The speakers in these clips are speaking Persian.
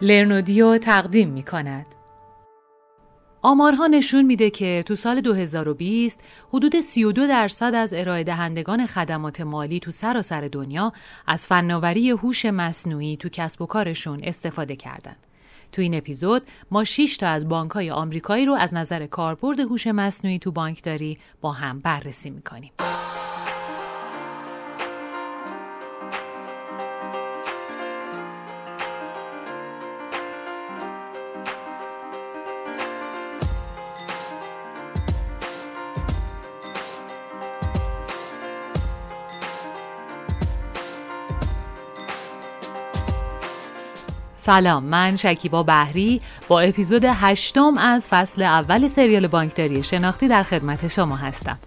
لرنودیو تقدیم می کند. آمارها نشون میده که تو سال 2020 حدود 32 درصد از ارائه دهندگان خدمات مالی تو سراسر سر دنیا از فناوری هوش مصنوعی تو کسب و کارشون استفاده کردند. تو این اپیزود ما 6 تا از بانک‌های آمریکایی رو از نظر کاربرد هوش مصنوعی تو بانکداری با هم بررسی می‌کنیم. سلام من شکیبا بهری با اپیزود هشتم از فصل اول سریال بانکداری شناختی در خدمت شما هستم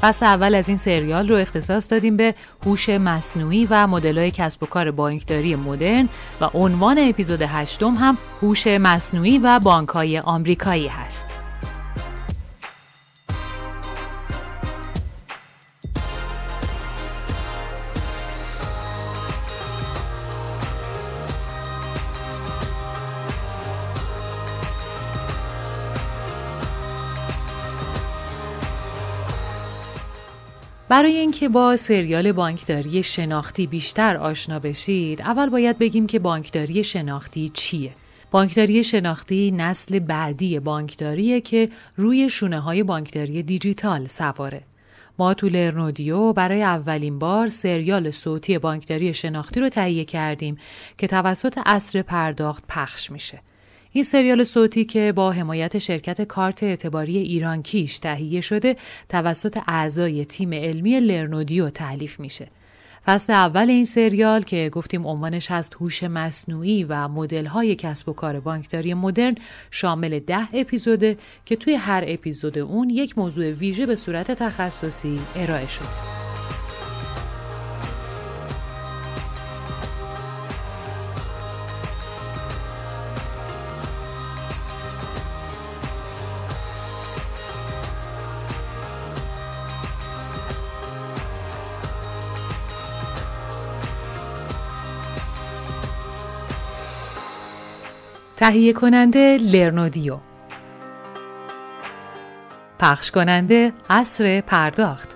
فصل اول از این سریال رو اختصاص دادیم به هوش مصنوعی و مدل‌های کسب و کار بانکداری مدرن و عنوان اپیزود هشتم هم هوش مصنوعی و بانک‌های آمریکایی هست. برای اینکه با سریال بانکداری شناختی بیشتر آشنا بشید، اول باید بگیم که بانکداری شناختی چیه. بانکداری شناختی نسل بعدی بانکداریه که روی شونه های بانکداری دیجیتال سواره. ما تو لرنودیو برای اولین بار سریال صوتی بانکداری شناختی رو تهیه کردیم که توسط اصر پرداخت پخش میشه. این سریال صوتی که با حمایت شرکت کارت اعتباری ایران کیش تهیه شده توسط اعضای تیم علمی لرنودیو تعلیف میشه. فصل اول این سریال که گفتیم عنوانش هست هوش مصنوعی و مدل‌های کسب و کار بانکداری مدرن شامل ده اپیزوده که توی هر اپیزود اون یک موضوع ویژه به صورت تخصصی ارائه شد. تهیه کننده لرنودیو. پخش کننده عصر پرداخت.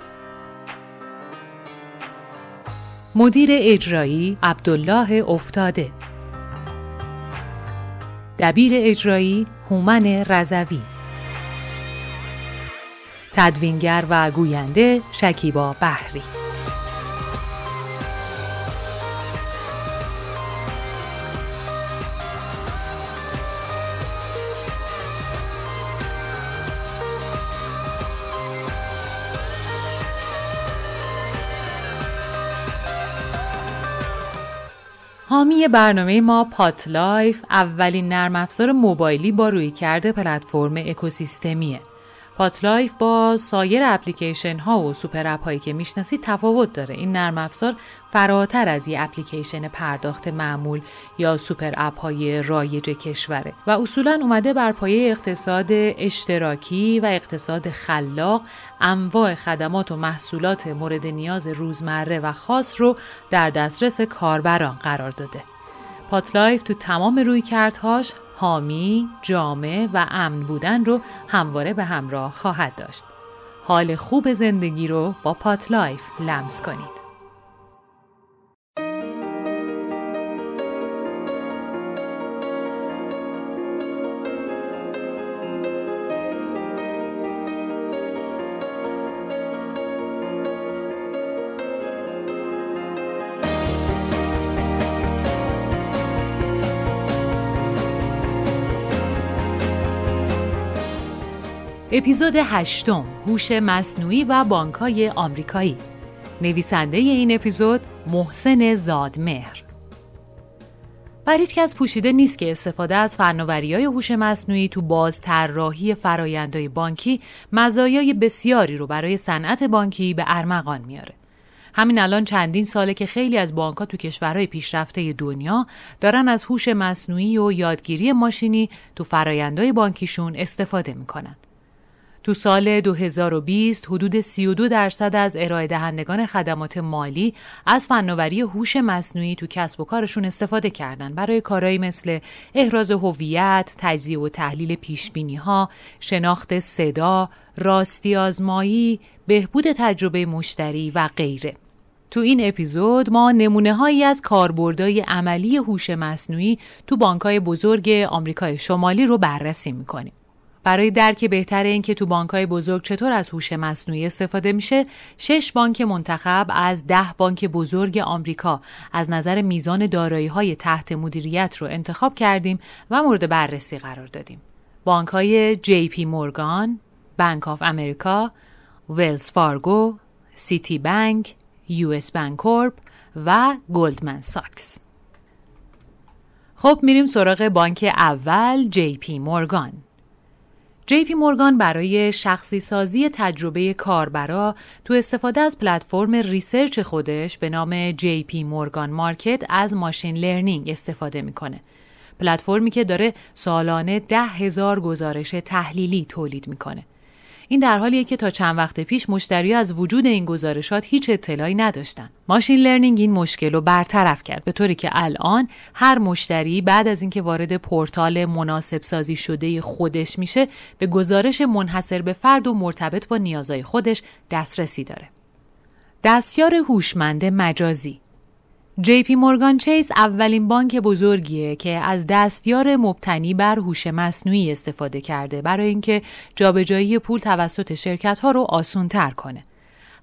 مدیر اجرایی عبدالله افتاده. دبیر اجرایی هومن رزوی تدوینگر و گوینده شکیبا بحری حامی برنامه ما PodLife اولین نرم افزار موبایلی با رویکرد پلتفرم اکوسیستمیه. PodLife با سایر اپلیکیشن ها و super app هایی که می‌شناسید تفاوت داره. این نرم افزار فراتر از یه اپلیکیشن پرداخت معمول یا super app های رایج کشوره و اصولا اومده بر پایه اقتصاد اشتراکی و اقتصاد خلاق انواع خدمات و محصولات مورد نیاز روزمره و خاص رو در دسترس کاربران قرار داده. PodLife تو تمام رویکردهاش حامی، جامع و امن بودن رو همواره به همراه خواهد داشت. حال خوب زندگی رو با PodLife لمس کنید. اپیزود هشتم هوش مصنوعی و بانکهای آمریکایی نویسنده این اپیزود محسن زادمهر بر هیچ کس پوشیده نیست که استفاده از فناوری های هوش مصنوعی تو باز طراحی فرایندهای بانکی مزایای بسیاری رو برای صنعت بانکی به ارمغان میاره. همین الان چندین ساله که خیلی از بانک تو کشورهای پیشرفته دنیا دارن از هوش مصنوعی و یادگیری ماشینی تو فرایندهای بانکیشون استفاده می‌کنن. تو سال 2020 حدود 32 درصد از ارائه دهندگان خدمات مالی از فناوری هوش مصنوعی تو کسب و کارشون استفاده کردن برای کارهایی مثل احراز هویت، تجزیه و تحلیل پیش ها، شناخت صدا، راستی آزمایی، بهبود تجربه مشتری و غیره. تو این اپیزود ما نمونه هایی از کاربردهای عملی هوش مصنوعی تو بانکهای بزرگ آمریکای شمالی رو بررسی می‌کنیم. برای درک بهتر اینکه تو بانکهای بزرگ چطور از هوش مصنوعی استفاده میشه، شش بانک منتخب از ده بانک بزرگ آمریکا از نظر میزان دارایی های تحت مدیریت رو انتخاب کردیم و مورد بررسی قرار دادیم. بانک های JP Morgan، Bank of America، Wells Fargo، Citibank، U.S. Bancorp و Goldman Sachs. خب میریم سراغ بانک اول JP Morgan. JP Morgan برای شخصی سازی تجربه کاربرا تو استفاده از پلتفرم research خودش به نام JP Morgan Market از machine learning استفاده می‌کنه. پلتفرمی که داره سالانه ده هزار گزارش تحلیلی تولید می‌کنه. این در حالیه که تا چند وقت پیش مشتری از وجود این گزارشات هیچ اطلاعی نداشتن. machine learning این مشکل رو برطرف کرد به طوری که الان هر مشتری بعد از اینکه وارد پورتال مناسب سازی شده خودش میشه به گزارش منحصر به فرد و مرتبط با نیازهای خودش دسترسی داره. دستیار هوشمند مجازی جی پی مورگان چیز اولین بانک بزرگیه که از دستیار مبتنی بر هوش مصنوعی استفاده کرده برای اینکه جابجایی پول توسط شرکت ها رو آسون تر کنه.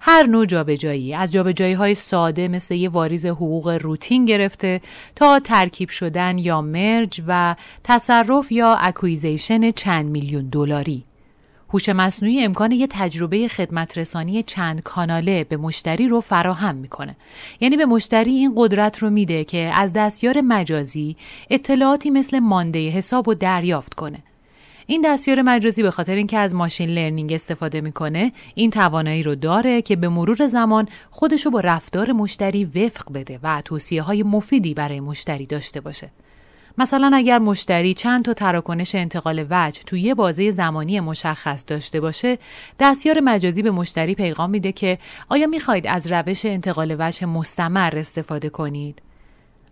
هر نوع جابجایی از جابجایی های ساده مثل یه واریز حقوق روتین گرفته تا ترکیب شدن یا merge و تصرف یا acquisition چند میلیون دلاری هوش مصنوعی امکان یه تجربه خدمت رسانی چند کاناله به مشتری رو فراهم می‌کنه. یعنی به مشتری این قدرت رو میده که از دستیار مجازی اطلاعاتی مثل مانده حساب و دریافت کنه. این دستیار مجازی به خاطر اینکه از machine learning استفاده می‌کنه این توانایی رو داره که به مرور زمان خودش رو با رفتار مشتری وفق بده و توصیه های مفیدی برای مشتری داشته باشه. مثلا اگر مشتری چند تا تراکنش انتقال وجه توی یه بازه زمانی مشخص داشته باشه دستیار مجازی به مشتری پیغام میده که آیا می‌خواهید از روش انتقال وجه مستمر استفاده کنید؟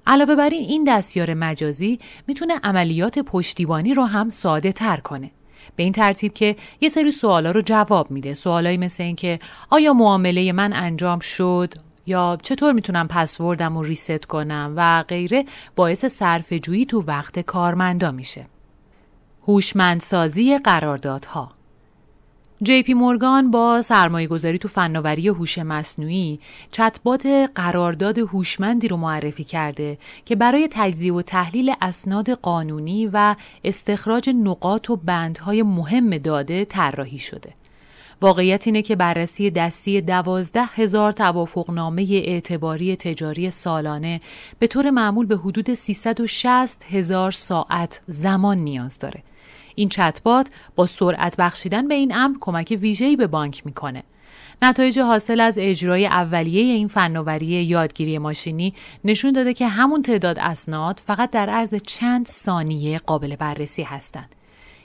علاوه بر این این دستیار مجازی می‌تونه عملیات پشتیبانی رو هم ساده تر کنه. به این ترتیب که یه سری سوالا رو جواب میده. سوالایی مثل اینکه آیا معامله من انجام شد؟ یا چطور می‌تونم پسوردم رو ریست کنم و غیره باعث صرف جویی تو وقت کارمندا میشه. هوشمندسازی قراردادها جی پی مورگان با سرمایه گذاری تو فناوری هوش مصنوعی چتبات قرارداد هوشمندی رو معرفی کرده که برای تجزیه و تحلیل اسناد قانونی و استخراج نقاط و بندهای مهم داده طراحی شده. واقعیت اینه که بررسی دستی دوازده هزار توافقنامه اعتباری تجاری سالانه به طور معمول به حدود 360 هزار ساعت زمان نیاز داره. این چتبات با سرعت بخشیدن به این امر کمک ویژه‌ای به بانک می‌کنه. نتایج حاصل از اجرای اولیه این فناوری یادگیری ماشینی نشون داده که همون تعداد اسناد فقط در عرض چند ثانیه قابل بررسی هستند.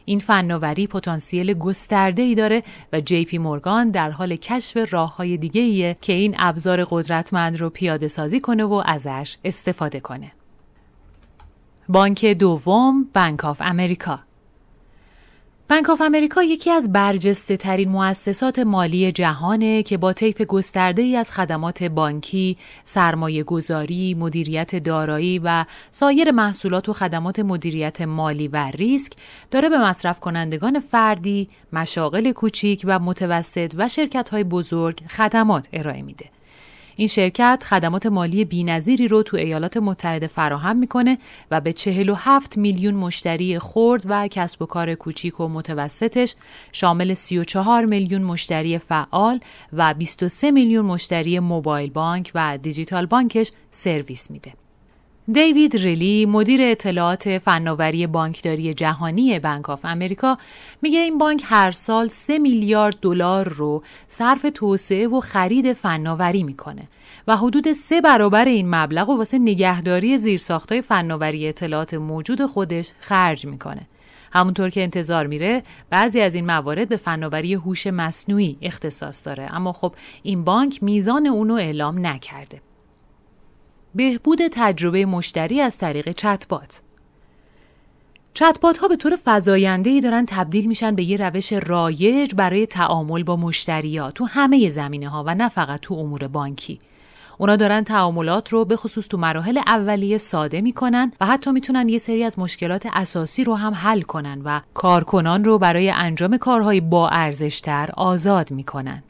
این فناوری پتانسیل گسترده ای داره و جی پی مورگان در حال کشف راه های دیگه ایه که این ابزار قدرتمند رو پیاده سازی کنه و ازش استفاده کنه. بانک دوم Bank of America Bank of America یکی از برجسته ترین مؤسسات مالی جهانه که با طیف گسترده ای از خدمات بانکی، سرمایه گذاری، مدیریت دارایی و سایر محصولات و خدمات مدیریت مالی و ریسک داره به مصرف کنندگان فردی، مشاغل کوچیک و متوسط و شرکت های بزرگ خدمات ارائه میده. این شرکت خدمات مالی بینظیری رو تو ایالات متحده فراهم می‌کنه و به 47 میلیون مشتری خرد و کسب و کار کوچیک و متوسطش شامل 34 میلیون مشتری فعال و 23 میلیون مشتری موبایل بانک و دیجیتال بانکش سرویس میده. دیوید ریلی مدیر اطلاعات فناوری بانکداری جهانی Bank of America میگه این بانک هر سال 3 میلیارد دلار رو صرف توسعه و خرید فناوری می‌کنه و حدود سه برابر این مبلغ و واسه نگهداری زیرساختهای فناوری اطلاعات موجود خودش خرج می‌کنه. همونطور که انتظار میره بعضی از این موارد به فناوری هوش مصنوعی اختصاص داره اما خب این بانک میزان اونو اعلام نکرده بهبود تجربه مشتری از طریق چتبات چتبات ها به طور فزاینده ای دارن تبدیل میشن به یه روش رایج برای تعامل با مشتریا تو همه زمینه ها و نه فقط تو امور بانکی. اونا دارن تعاملات رو به خصوص تو مراحل اولیه ساده می‌کنن و حتی می‌تونن یه سری از مشکلات اساسی رو هم حل کنن و کارکنان رو برای انجام کارهای با ارزشتر آزاد می‌کنن.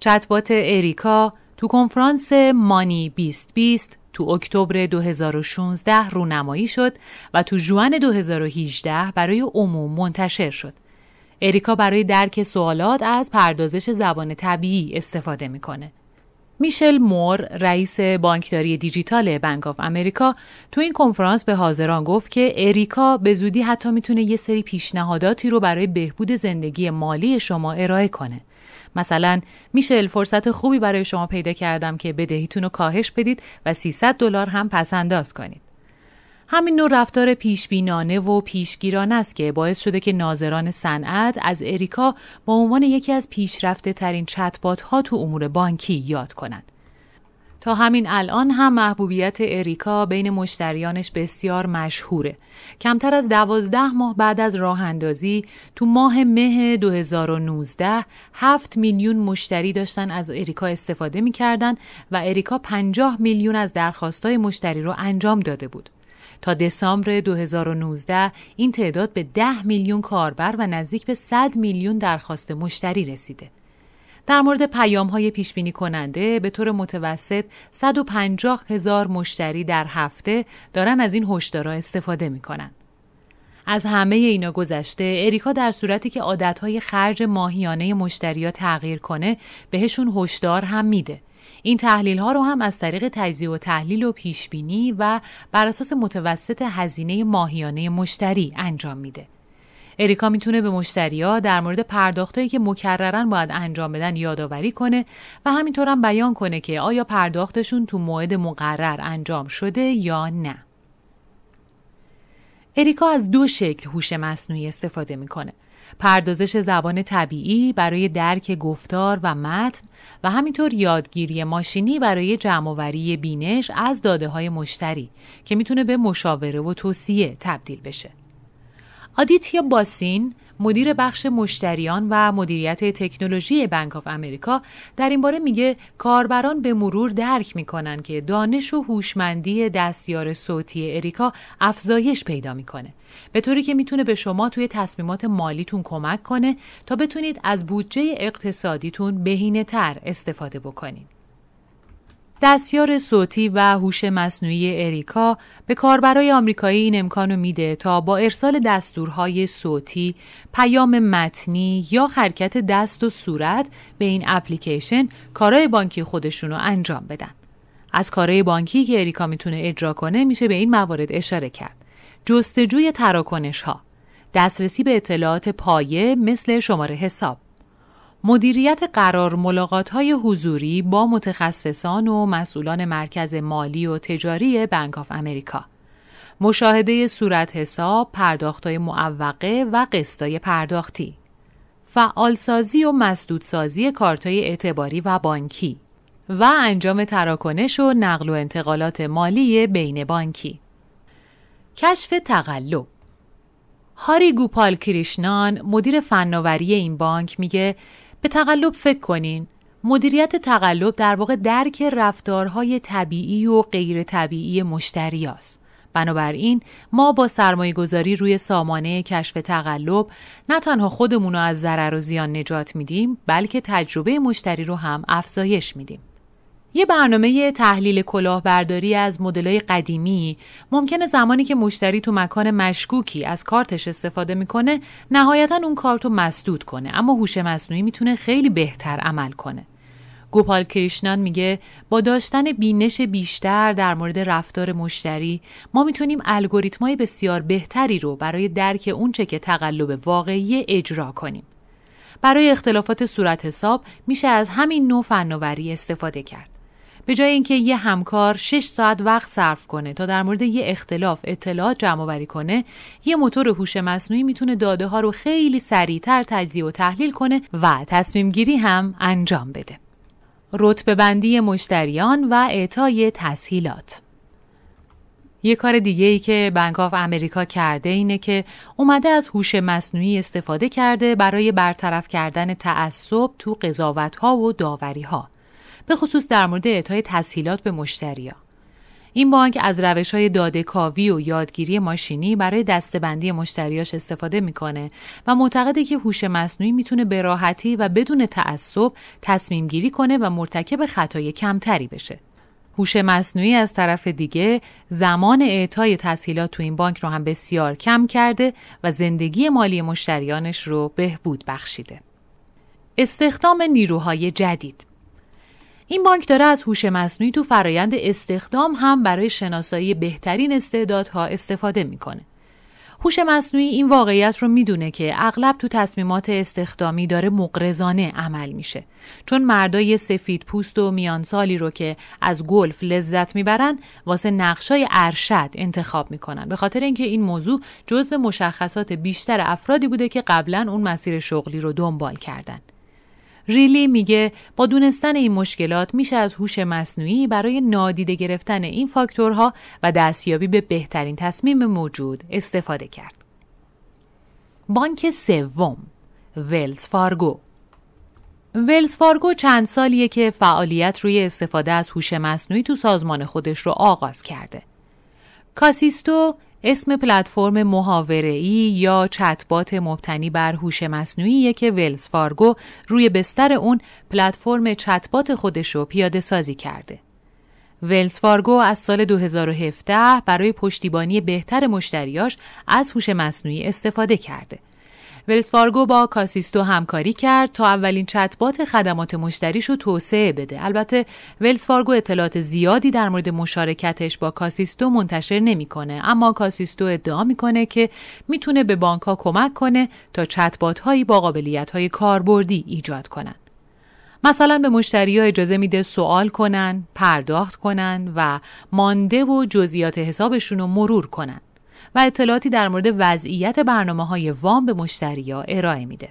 چتبات اریکا تو کنفرانس مانی 2020 تو اکتبر 2016 رونمایی شد و تو جوان 2018 برای عموم منتشر شد. اریکا برای درک سوالات از پردازش زبان طبیعی استفاده می‌کنه. میشل مور رئیس بانکداری دیجیتال بانک آف امریکا تو این کنفرانس به حاضران گفت که اریکا به زودی حتی می‌تونه یه سری پیشنهاداتی رو برای بهبود زندگی مالی شما ارائه کنه. مثلا میشل فرصت خوبی برای شما پیدا کردم که بدهیتون رو کاهش بدید و 300 دلار هم پس انداز کنید. همین نوع رفتار پیشبینانه و پیشگیرانه است که باعث شده که ناظران صنعت از اریکا با عنوان یکی از پیشرفته ترین چتبات ها تو امور بانکی یاد کنند. تا همین الان هم محبوبیت اریکا بین مشتریانش بسیار مشهوره. کمتر از دوازده ماه بعد از راه اندازی تو ماه مه 2019 هفت میلیون مشتری داشتن از اریکا استفاده می‌کردن و اریکا 50 میلیون از درخواستای مشتری رو انجام داده بود. تا دسامبر 2019 این تعداد به 10 میلیون کاربر و نزدیک به 100 میلیون درخواست مشتری رسیده. در مورد پیام های پیش بینی کننده به طور متوسط 150 هزار مشتری در هفته دارن از این هشدارا استفاده می‌کنن. از همه اینا گذشته اریکا در صورتی که عادتهای خرج ماهیانه مشتریا تغییر کنه بهشون هشدار هم میده. این تحلیل ها رو هم از طریق تجزیه و تحلیل و پیش بینی و بر اساس متوسط هزینه ماهیانه مشتری انجام میده. اریکا می‌تونه به مشتریا در مورد پرداختایی که مکررن باید انجام بدن یادآوری کنه و همینطور هم بیان کنه که آیا پرداختشون تو موعد مقرر انجام شده یا نه. اریکا از دو شکل هوش مصنوعی استفاده می‌کنه. پردازش زبان طبیعی برای درک گفتار و متن و همینطور یادگیری ماشینی برای جمعآوری بینش از داده های مشتری که می‌تونه به مشاوره و توصیه تبدیل بشه. آدیتیا باسین مدیر بخش مشتریان و مدیریت تکنولوژی بانک آف امریکا در این باره میگه کاربران به مرور درک می‌کنن که دانش و هوشمندی دستیار صوتی اریکا افزایش پیدا می‌کنه به طوری که می‌تونه به شما توی تصمیمات مالیتون کمک کنه تا بتونید از بودجه اقتصادیتون بهینه تر استفاده بکنید. دستیار صوتی و هوش مصنوعی اریکا به کاربرای آمریکایی این امکان رو میده تا با ارسال دستورهای صوتی، پیام متنی یا حرکت دست و صورت به این اپلیکیشن کارهای بانکی خودشون رو انجام بدن. از کارهای بانکی که اریکا می‌تونه اجرا کنه میشه به این موارد اشاره کرد. جستجوی تراکنش ها، دسترسی به اطلاعات پایه مثل شماره حساب، مدیریت قرار ملاقات های حضوری با متخصصان و مسئولان مرکز مالی و تجاری بانک آف امریکا. مشاهده صورت حساب، پرداختای معوقه و قسطای پرداختی. فعالسازی و مسدودسازی کارتای اعتباری و بانکی. و انجام تراکنش و نقل و انتقالات مالی بین بانکی. کشف تقلب. هاری گوپال کریشنان مدیر فناوری این بانک میگه به تقلب فکر کنین. مدیریت تقلب در واقع درک رفتارهای طبیعی و غیر طبیعی مشتری است. بنابراین ما با سرمایه گذاری روی سامانه کشف تقلب نه تنها خودمون رو از ضرر و زیان نجات میدیم بلکه تجربه مشتری رو هم افزایش میدیم. یه برنامه تحلیل کلاهبرداری از مدلای قدیمی. ممکنه زمانی که مشتری تو مکان مشکوکی از کارتش استفاده می‌کنه نهایتا اون کارت رو مسدود کنه اما هوش مصنوعی می‌تونه خیلی بهتر عمل کنه. گوپال کریشنان میگه با داشتن بینش بیشتر در مورد رفتار مشتری ما می‌تونیم الگوریتمای بسیار بهتری رو برای درک اونچه که تقلب واقعی اجرا کنیم. برای اختلافات صورت حساب میشه از همین نوع فناوری استفاده کرد. به جای اینکه یه همکار 6 ساعت وقت صرف کنه تا در مورد یه اختلاف اطلاعات جمع آوری کنه یه موتور هوش مصنوعی می‌تونه داده ها رو خیلی سریعتر تجزیه و تحلیل کنه و تصمیم گیری هم انجام بده. رتبه بندی مشتریان و اعطای تسهیلات. یه کار دیگه ای که بنک آف امریکا کرده اینه که اومده از هوش مصنوعی استفاده کرده برای برطرف کردن تعصب تو قضاوت ها و داوری ها به خصوص در مورد اعطای تسهیلات به مشتریا این بانک از روش های داده کاوی و یادگیری ماشینی برای دستبندی مشتریاش استفاده می‌کنه و معتقده که هوش مصنوعی می‌تونه به راحتی و بدون تعصب تصمیم گیری کنه و مرتکب خطای کمتری بشه. هوش مصنوعی از طرف دیگه زمان اعطای تسهیلات تو این بانک رو هم بسیار کم کرده و زندگی مالی مشتریانش رو بهبود بخشیده. استخدام نیروهای جدید این بانک داره از هوش مصنوعی تو فرایند استخدام هم برای شناسایی بهترین استعدادها استفاده می‌کنه. هوش مصنوعی این واقعیت رو می‌دونه که اغلب تو تصمیمات استخدامی داره مقرزانه عمل میشه. چون مردای سفید پوست و میانسالی رو که از گلف لذت می‌برن واسه نقشای ارشد انتخاب می‌کنن. به خاطر اینکه این موضوع جزو مشخصات بیشتر افرادی بوده که قبلا اون مسیر شغلی رو دنبال کردن. ریلی میگه با دونستن این مشکلات میشه از هوش مصنوعی برای نادیده گرفتن این فاکتورها و دستیابی به بهترین تصمیم موجود استفاده کرد. بانک سوم Wells Fargo Wells Fargo چند سالیه که فعالیت روی استفاده از هوش مصنوعی تو سازمان خودش رو آغاز کرده. Kasisto اسم پلتفرم محاوره‌ای یا چتبات مبتنی بر هوش مصنوعی که Wells Fargo روی بستر اون پلتفرم چتبات خودش رو پیاده سازی کرده. Wells Fargo از سال 2017 برای پشتیبانی بهتر مشتریاش از هوش مصنوعی استفاده کرده. Wells Fargo با Kasisto همکاری کرد تا اولین چتبات خدمات مشتریش رو توسعه بده. البته Wells Fargo اطلاعات زیادی در مورد مشارکتش با Kasisto منتشر نمی‌کنه اما Kasisto ادعا می‌کنه که می‌تونه به بانک ها کمک کنه تا چتبات هایی با قابلیت های کاربردی ایجاد کنن. مثلا به مشتری ها اجازه میده سوال کنن، پرداخت کنن و مانده و جزئیات حسابشون رو مرور کنن. و اطلاعاتی در مورد وضعیت برنامه های وام به مشتریا ارائه میده.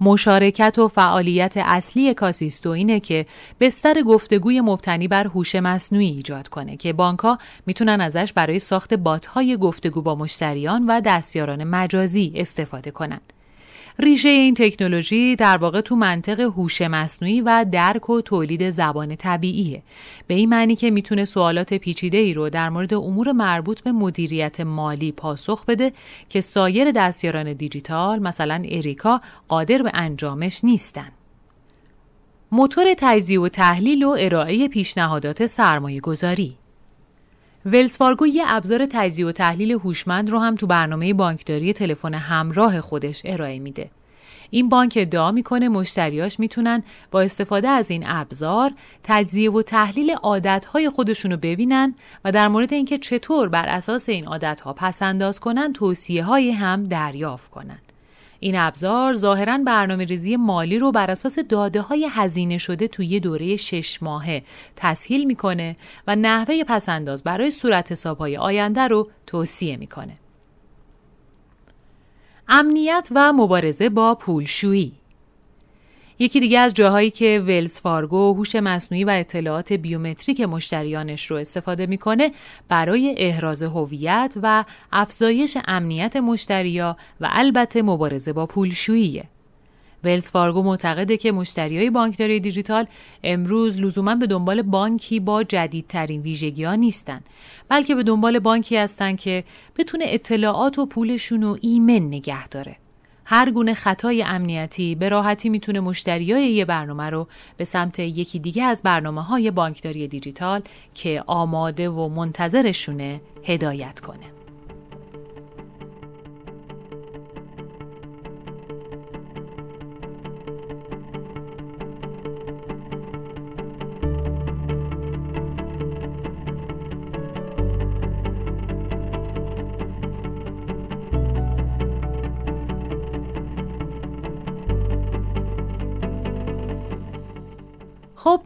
مشارکت و فعالیت اصلی کاسیستو اینه که بستر گفتگوی مبتنی بر هوش مصنوعی ایجاد کنه که بانکها می‌تونن ازش برای ساخت باتهای گفتگو با مشتریان و دستیاران مجازی استفاده کنند. ریشه این تکنولوژی در واقع تو منطق هوش مصنوعی و درک و تولید زبان طبیعیه. به این معنی که می‌تونه سوالات پیچیده ای رو در مورد امور مربوط به مدیریت مالی پاسخ بده که سایر دستیاران دیجیتال مثلا اریکا قادر به انجامش نیستن. موتور تجزیه و تحلیل و ارائه پیشنهادات سرمایه گذاری ولز فارگو یه ابزار تجزیه و تحلیل هوشمند رو هم تو برنامه بانکداری تلفن همراه خودش ارائه میده. این بانک ادعا می‌کنه مشتریاش می‌تونن با استفاده از این ابزار تجزیه و تحلیل عادتهای خودشونو ببینن و در مورد اینکه چطور بر اساس این عادتها پس انداز کنن توصیه های هم دریافت کنن. این ابزار ظاهرا برنامه ریزی مالی رو بر اساس داده های هزینه شده توی دوره شش ماهه تسهیل می‌کنه و نحوه پسنداز برای صورت حساب های آینده رو توصیه می‌کنه. امنیت و مبارزه با پولشویی یکی دیگه از جاهایی که ولز فارگو هوش مصنوعی و اطلاعات بیومتریک مشتریانش رو استفاده می‌کنه برای احراز هویت و افزایش امنیت مشتریا و البته مبارزه با پولشوییه. ولز فارگو معتقده که مشتریای بانکداری دیجیتال امروز لزوما به دنبال بانکی با جدیدترین ویژگی ها نیستن بلکه به دنبال بانکی هستن که بتونه اطلاعات و پولشون رو ایمن نگه داره. هر گونه خطای امنیتی به راحتی می‌تونه مشتریای یه برنامه رو به سمت یکی دیگه از برنامه های بانکداری دیجیتال که آماده و منتظرشونه هدایت کنه.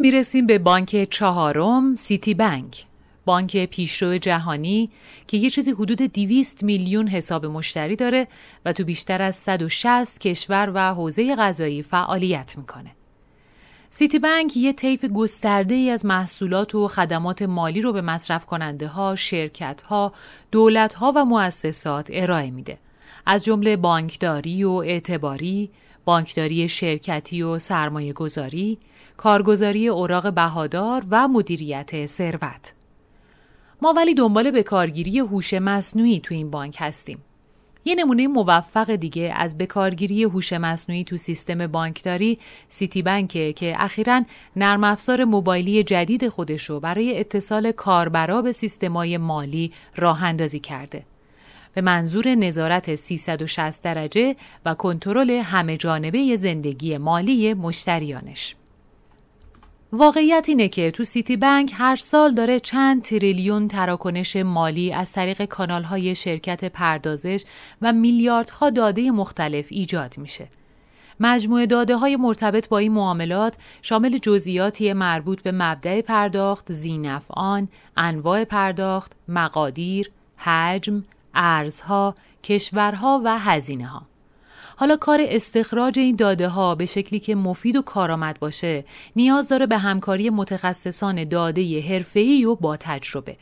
می‌رسیم به بانک چهارم سیتی بانک بانک پیشرو جهانی که یه چیزی حدود 200 میلیون حساب مشتری داره و تو بیشتر از 160 کشور و حوزه غذایی فعالیت می‌کنه. سیتی بانک یه طیف گسترده ای از محصولات و خدمات مالی رو به مصرف کننده ها، شرکت ها، دولت ها و مؤسسات ارائه میده. از جمله بانکداری و اعتباری، بانکداری شرکتی و سرمایه گذاری، کارگزاری اوراق بهادار و مدیریت ثروت. ما ولی دنبال به کارگیری هوش مصنوعی تو این بانک هستیم. یه نمونه موفق دیگه از بکارگیری هوش مصنوعی تو سیستم بانکداری سیتی بانکه که اخیرا نرم افزار موبایلی جدید خودش رو برای اتصال کاربرا به سیستمای مالی راه اندازی کرده. به منظور نظارت 360 درجه و کنترل همه جانبه زندگی مالی مشتریانش. واقعیت اینه که تو سیتی بنک هر سال داره چند تریلیون تراکنش مالی از طریق کانالهای شرکت پردازش و میلیاردها داده مختلف ایجاد میشه. مجموعه داده های مرتبط با این معاملات شامل جزئیاتی مربوط به مبدع پرداخت، زینفعان، انواع پرداخت، مقادیر، حجم، ارزها، کشورها و هزینه ها. حالا کار استخراج این داده ها به شکلی که مفید و کارآمد باشه نیاز داره به همکاری متخصصان داده حرفه‌ای و با تجربه.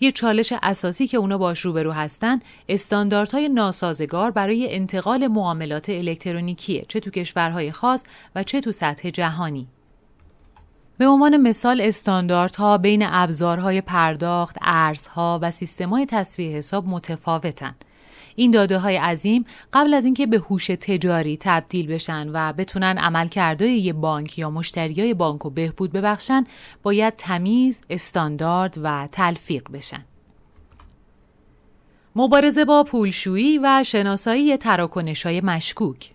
یه چالش اساسی که اونا باش روبرو هستن استانداردهای ناسازگار برای انتقال معاملات الکترونیکیه چه تو کشورهای خاص و چه تو سطح جهانی. به عنوان مثال استانداردها بین ابزارهای پرداخت، ارزها و سیستم‌های تصفیه حساب متفاوتند. این داده های عظیم قبل از اینکه به هوش تجاری تبدیل بشن و بتونن عملکردهای یه بانک یا مشتریای بانک رو بهبود ببخشن باید تمیز، استاندارد و تلفیق بشن. مبارزه با پولشویی و شناسایی تراکنش های مشکوک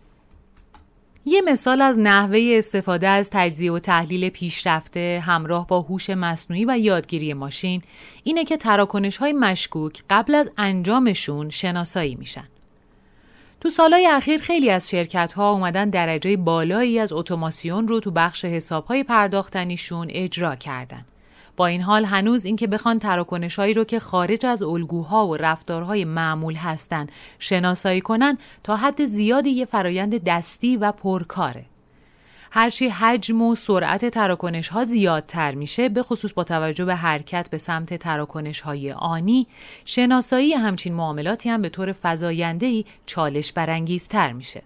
یه مثال از نحوه استفاده از تجزیه و تحلیل پیشرفته همراه با هوش مصنوعی و یادگیری ماشین اینه که تراکنش های مشکوک قبل از انجامشون شناسایی میشن. تو سالهای اخیر خیلی از شرکت ها اومدن درجه بالایی از اتوماسیون رو تو بخش حساب های پرداختنیشون اجرا کردن. با این حال هنوز اینکه بخوان تراکنشهایی رو که خارج از الگوها و رفتارهای معمول هستند شناسایی کنن تا حد زیادی یه فرایند دستی و پرکاره. هرچی حجم و سرعت تراکنش ها زیادتر میشه به خصوص با توجه به حرکت به سمت تراکنش های آنی شناسایی همچین معاملاتی هم به طور فزاینده‌ای چالش برانگیزتر میشه.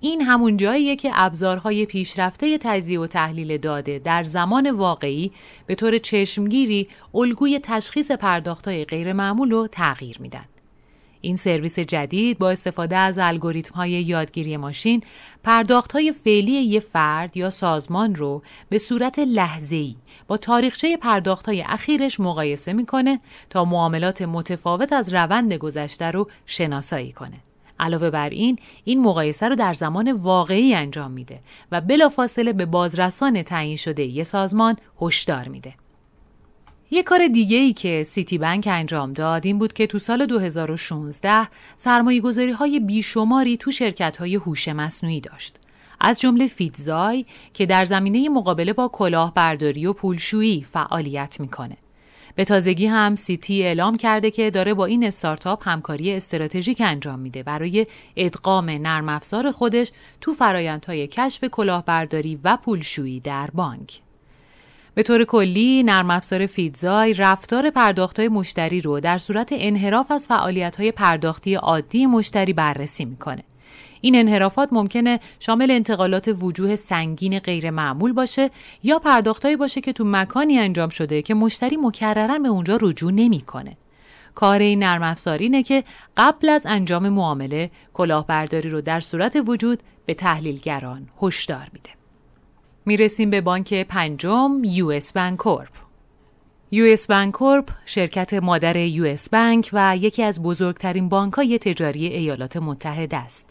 این همون جاییه که ابزارهای پیشرفته تجزیه و تحلیل داده در زمان واقعی به طور چشمگیری الگوی تشخیص پرداختهای غیرمعمول رو تغییر میدن. این سرویس جدید با استفاده از الگوریتم های یادگیری ماشین پرداخت های فعلی یه فرد یا سازمان رو به صورت لحظه‌ای با تاریخچه پرداخت های اخیرش مقایسه می‌کنه تا معاملات متفاوت از روند گذشته رو شناسایی کنه. علاوه بر این این مقایسه رو در زمان واقعی انجام میده و بلافاصله به بازرسان تعیین شده یه سازمان هشدار میده یه کار دیگه ای که سیتی بنک انجام داد این بود که تو سال 2016 سرمایه گذاری های بیشماری تو شرکت های هوش مصنوعی داشت. از جمله فیتزای که در زمینه مقابله با کلاهبرداری و پولشویی فعالیت می‌کنه. به تازگی هم سیتی اعلام کرده که داره با این استارتاپ همکاری استراتژیک انجام میده برای ادغام نرم افزار خودش تو فرایندهای کشف کلاهبرداری و پولشویی در بانک. به طور کلی نرم افزار فیدزای رفتار پرداختهای مشتری رو در صورت انحراف از فعالیت‌های پرداختی عادی مشتری بررسی می‌کنه. این انحرافات ممکنه شامل انتقالات وجوه سنگین غیر معمول باشه یا پرداختایی باشه که تو مکانی انجام شده که مشتری مکررن به اونجا رجوع نمی‌کنه. کار این نرم افزار اینه که قبل از انجام معامله کلاهبرداری رو در صورت وجود به تحلیلگران هشدار میده. می‌رسیم به بانک پنجم U.S. Bancorp. U.S. Bancorp شرکت مادر U.S. Bank و یکی از بزرگترین بانک‌های تجاری ایالات متحده است.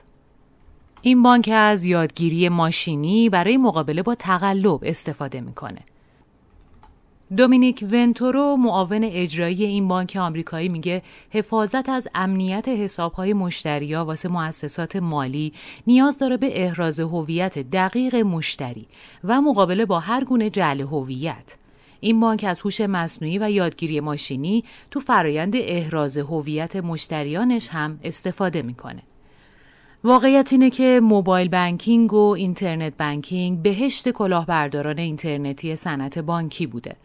این بانک از یادگیری ماشینی برای مقابله با تقلب استفاده می‌کنه. دومینیک ونتورو معاون اجرایی این بانک آمریکایی میگه حفاظت از امنیت حسابهای مشتریا واسه مؤسسات مالی نیاز داره به احراز هویت دقیق مشتری و مقابله با هر گونه جعل هویت. این بانک از هوش مصنوعی و یادگیری ماشینی تو فرایند احراز هویت مشتریانش هم استفاده می‌کنه. واقعیت اینه که موبایل بانکینگ و اینترنت بانکینگ بهشت کلاهبرداران اینترنتی صنعت بانکی بوده.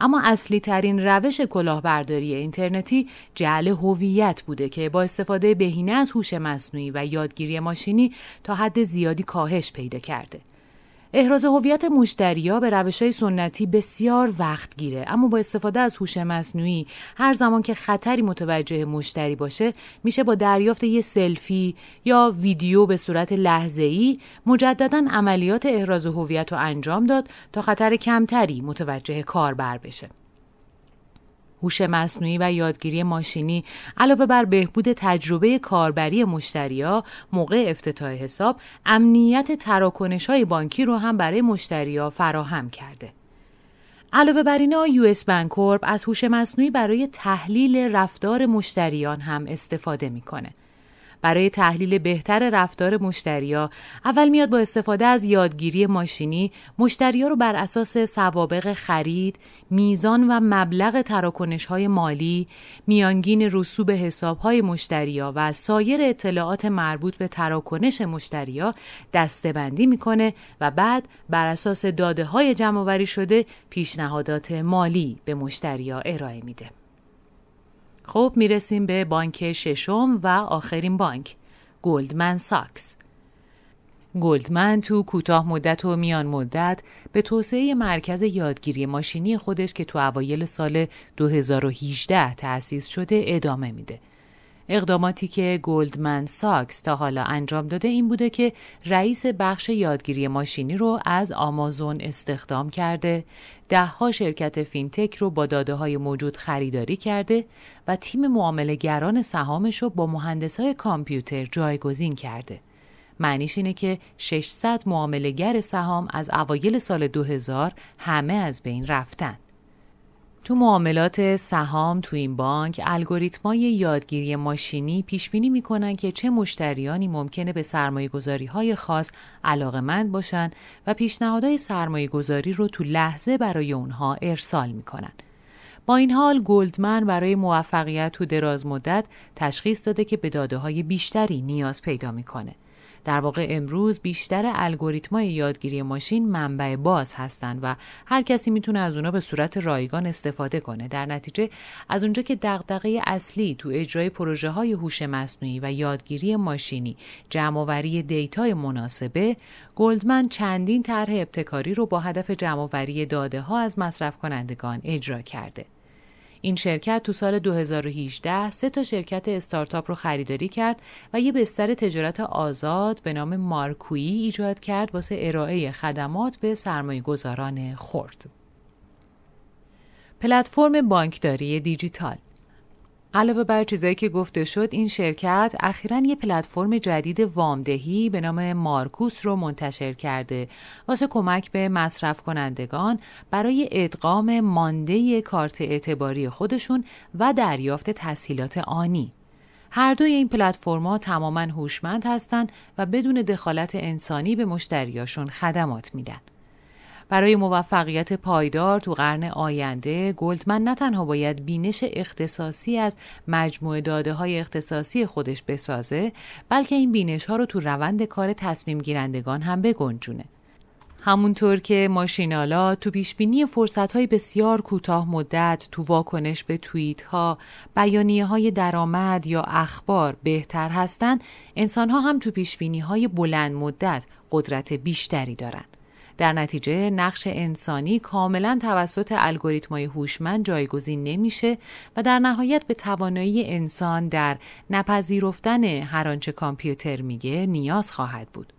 اما اصلی ترین روش کلاهبرداری اینترنتی جعل هویت بوده که با استفاده بهینه از هوش مصنوعی و یادگیری ماشینی تا حد زیادی کاهش پیدا کرده. احراز هویت مشتریا به روش های سنتی بسیار وقت گیره. اما با استفاده از هوش مصنوعی هر زمان که خطری متوجه مشتری باشه میشه با دریافت یه سلفی یا ویدیو به صورت لحظه ای مجددا عملیات احراز هویت رو انجام داد تا خطر کمتری متوجه کاربر بشه. هوش مصنوعی و یادگیری ماشینی علاوه بر بهبود تجربه کاربری مشتریا موقع افتتاح حساب امنیت تراکنش های بانکی رو هم برای مشتریا فراهم کرده. علاوه بر اینا یو اس بانکورپ از هوش مصنوعی برای تحلیل رفتار مشتریان هم استفاده می‌کنه. برای تحلیل بهتر رفتار مشتریا اول میاد با استفاده از یادگیری ماشینی مشتریا رو بر اساس سوابق خرید، میزان و مبلغ تراکنش های مالی، میانگین رسوب حساب های مشتریا و سایر اطلاعات مربوط به تراکنش مشتریا دستبندی می‌کنه و بعد بر اساس داده های جمع شده پیشنهادات مالی به مشتریا ارائه میده. خب می‌رسیم به بانک ششم و آخرین بانک گلدمن ساکس گلدمن تو کوتاه مدت و میان مدت به توسعه مرکز یادگیری ماشینی خودش که تو اوایل سال 2018 تأسیس شده ادامه میده. اقداماتی که Goldman Sachs تا حالا انجام داده این بوده که رئیس بخش یادگیری ماشینی رو از آمازون استخدام کرده، دهها شرکت fintech رو با داده های موجود خریداری کرده و تیم معامله‌گران سهامش رو با مهندس های کامپیوتر جایگزین کرده. معنیش اینه که 600 معاملهگر سهام از اوایل سال 2000 همه از بین رفتن. تو معاملات سهام تو این بانک الگوریتمای یادگیری ماشینی پیش بینی می‌کنن که چه مشتریانی ممکنه به سرمایه گذاری های خاص علاقمند باشن و پیشنهادهای سرمایه گذاری رو تو لحظه برای اونها ارسال می‌کنن. با این حال گلدمن برای موفقیت تو دراز مدت تشخیص داده که به داده های بیشتری نیاز پیدا می‌کنه. در واقع امروز بیشتر الگوریتمای یادگیری ماشین منبع باز هستند و هر کسی می‌تونه از اونا به صورت رایگان استفاده کنه. در نتیجه از اونجا که دغدغه اصلی تو اجرای پروژه های هوش مصنوعی و یادگیری ماشینی جمعآوری دیتای مناسبه گلدمن چندین طرح ابتکاری رو با هدف جمعآوری داده ها از مصرف کنندگان اجرا کرده. این شرکت تو سال 2018 سه تا شرکت استارتاپ رو خریداری کرد و یه بستر تجارت آزاد به نام مارکویی ایجاد کرد واسه ارائه خدمات به سرمایه گذاران خرد. پلتفرم بانکداری دیجیتال علاوه بر چیزایی که گفته شد این شرکت اخیرا یه پلتفرم جدید وامدهی به نام مارکوس رو منتشر کرده واسه کمک به مصرف کنندگان برای ادغام مانده کارت اعتباری خودشون و دریافت تسهیلات آنی هر دوی این پلتفرم‌ها تماما هوشمند هستند و بدون دخالت انسانی به مشتریاشون خدمات میدن. برای موفقیت پایدار تو قرن آینده گلدمن نه تنها باید بینش اختصاصی از مجموعه داده های اختصاصی خودش بسازه بلکه این بینش ها رو تو روند کار تصمیم گیرندگان هم بگنجونه. همونطور که ماشینالا تو پیشبینی فرصت های بسیار کوتاه مدت تو واکنش به توییت ها بیانیه های درآمد یا اخبار بهتر هستند انسان ها هم تو پیشبینی های بلند مدت قدرت بیشتری دارند در نتیجه نقش انسانی کاملا توسط الگوریتمای هوشمند جایگزین نمیشه و در نهایت به توانایی انسان در نپذیرفتن هر آنچه کامپیوتر میگه نیاز خواهد بود.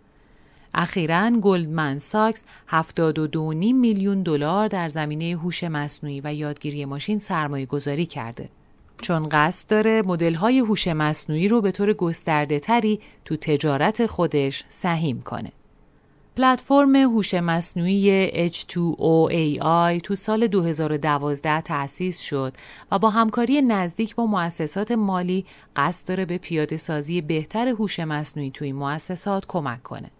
اخیرا گلدمن ساکس 72.5 میلیون دلار در زمینه هوش مصنوعی و یادگیری ماشین سرمایه گذاری کرده. چون قصد داره مدل های هوش مصنوعی رو به طور گسترده تری تو تجارت خودش سهیم کنه. پلتفرم هوش مصنوعی H2O AI تو سال 2012 تأسیس شد و با همکاری نزدیک با مؤسسات مالی قصد داره به پیاده سازی بهتر هوش مصنوعی توی مؤسسات کمک کنه.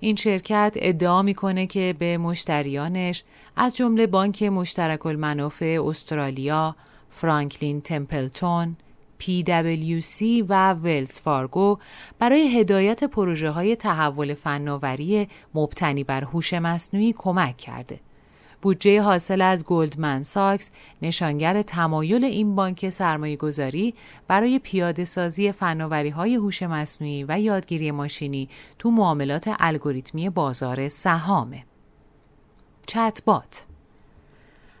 این شرکت ادعا می‌کنه که به مشتریانش از جمله بانک مشترک المنافع استرالیا، فرانکلین تمپلتون، PwC و ولز فارگو برای هدایت پروژه های تحول فناوری مبتنی بر هوش مصنوعی کمک کرده. بودجه حاصل از گلدمن ساکس نشانگر تمایل این بانک سرمایه گذاری برای پیاده سازی فناوری های هوش مصنوعی و یادگیری ماشینی تو معاملات الگوریتمی بازار سهامه. چتبات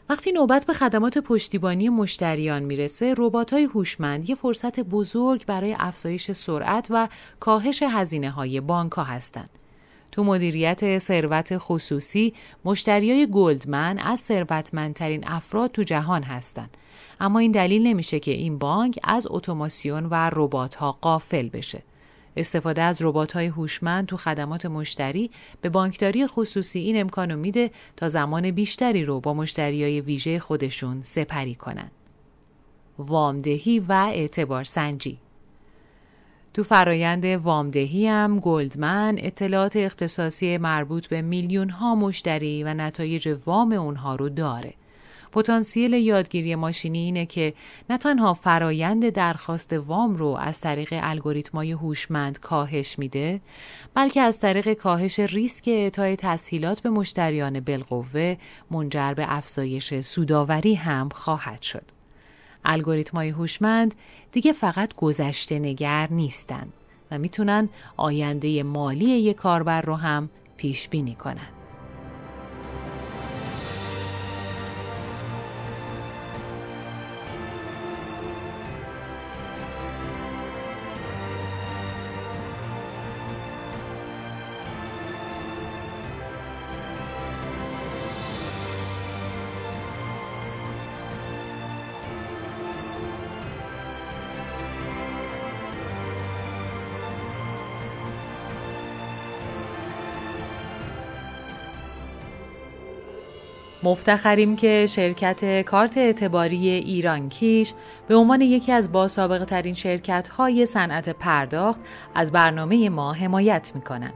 وقتی نوبت به خدمات پشتیبانی مشتریان می‌رسه، های هوشمند یه فرصت بزرگ برای افزایش سرعت و کاهش هزینه های بانک ها هستند. تو مدیریت ثروت خصوصی مشتریای گلدمن از ثروتمندترین افراد تو جهان هستند اما این دلیل نمیشه که این بانک از اتوماسیون و ربات ها قافل بشه استفاده از های هوشمند تو خدمات مشتری به بانکداری خصوصی این امکانو میده تا زمان بیشتری رو با مشتریای ویژه خودشون سپری کنن. وامدهی و اعتبار سنجی تو فرایند وامدهی هم گلدمن اطلاعات اختصاصی مربوط به میلیون ها مشتری و نتایج وام اونها رو داره. پتانسیل یادگیری ماشینی اینه که نه تنها فرایند درخواست وام رو از طریق الگوریتمای هوشمند کاهش میده بلکه از طریق کاهش ریسک اعطای تسهیلات به مشتریان بالقوه منجر به افزایش سوداوری هم خواهد شد الگوریتمای هوشمند دیگه فقط گذشته نگر نیستند و می‌تونن آینده مالی یک کاربر رو هم پیش بینی کنن. مفتخریم که شرکت کارت اعتباری ایران کیش به عنوان یکی از باسابقه ترین شرکت های صنعت پرداخت از برنامه ما حمایت می کنند.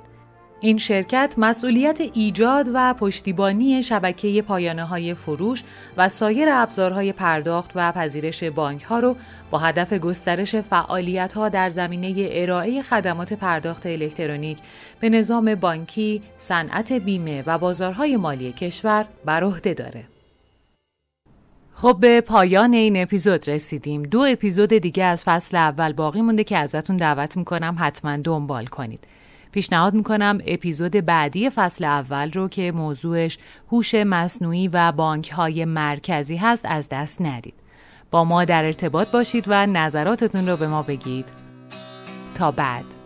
این شرکت مسئولیت ایجاد و پشتیبانی شبکه پایانه های فروش و سایر ابزارهای پرداخت و پذیرش بانک ها رو با هدف گسترش فعالیت ها در زمینه ارائه خدمات پرداخت الکترونیک به نظام بانکی، صنعت بیمه و بازارهای مالی کشور بر عهده داره. خب به پایان این اپیزود رسیدیم. دو اپیزود دیگه از فصل اول باقی مونده که ازتون دعوت می‌کنم حتما دنبال کنید. پیشنهاد می‌کنم اپیزود بعدی فصل اول رو که موضوعش هوش مصنوعی و بانک های مرکزی هست از دست ندید. با ما در ارتباط باشید و نظراتتون رو به ما بگید. تا بعد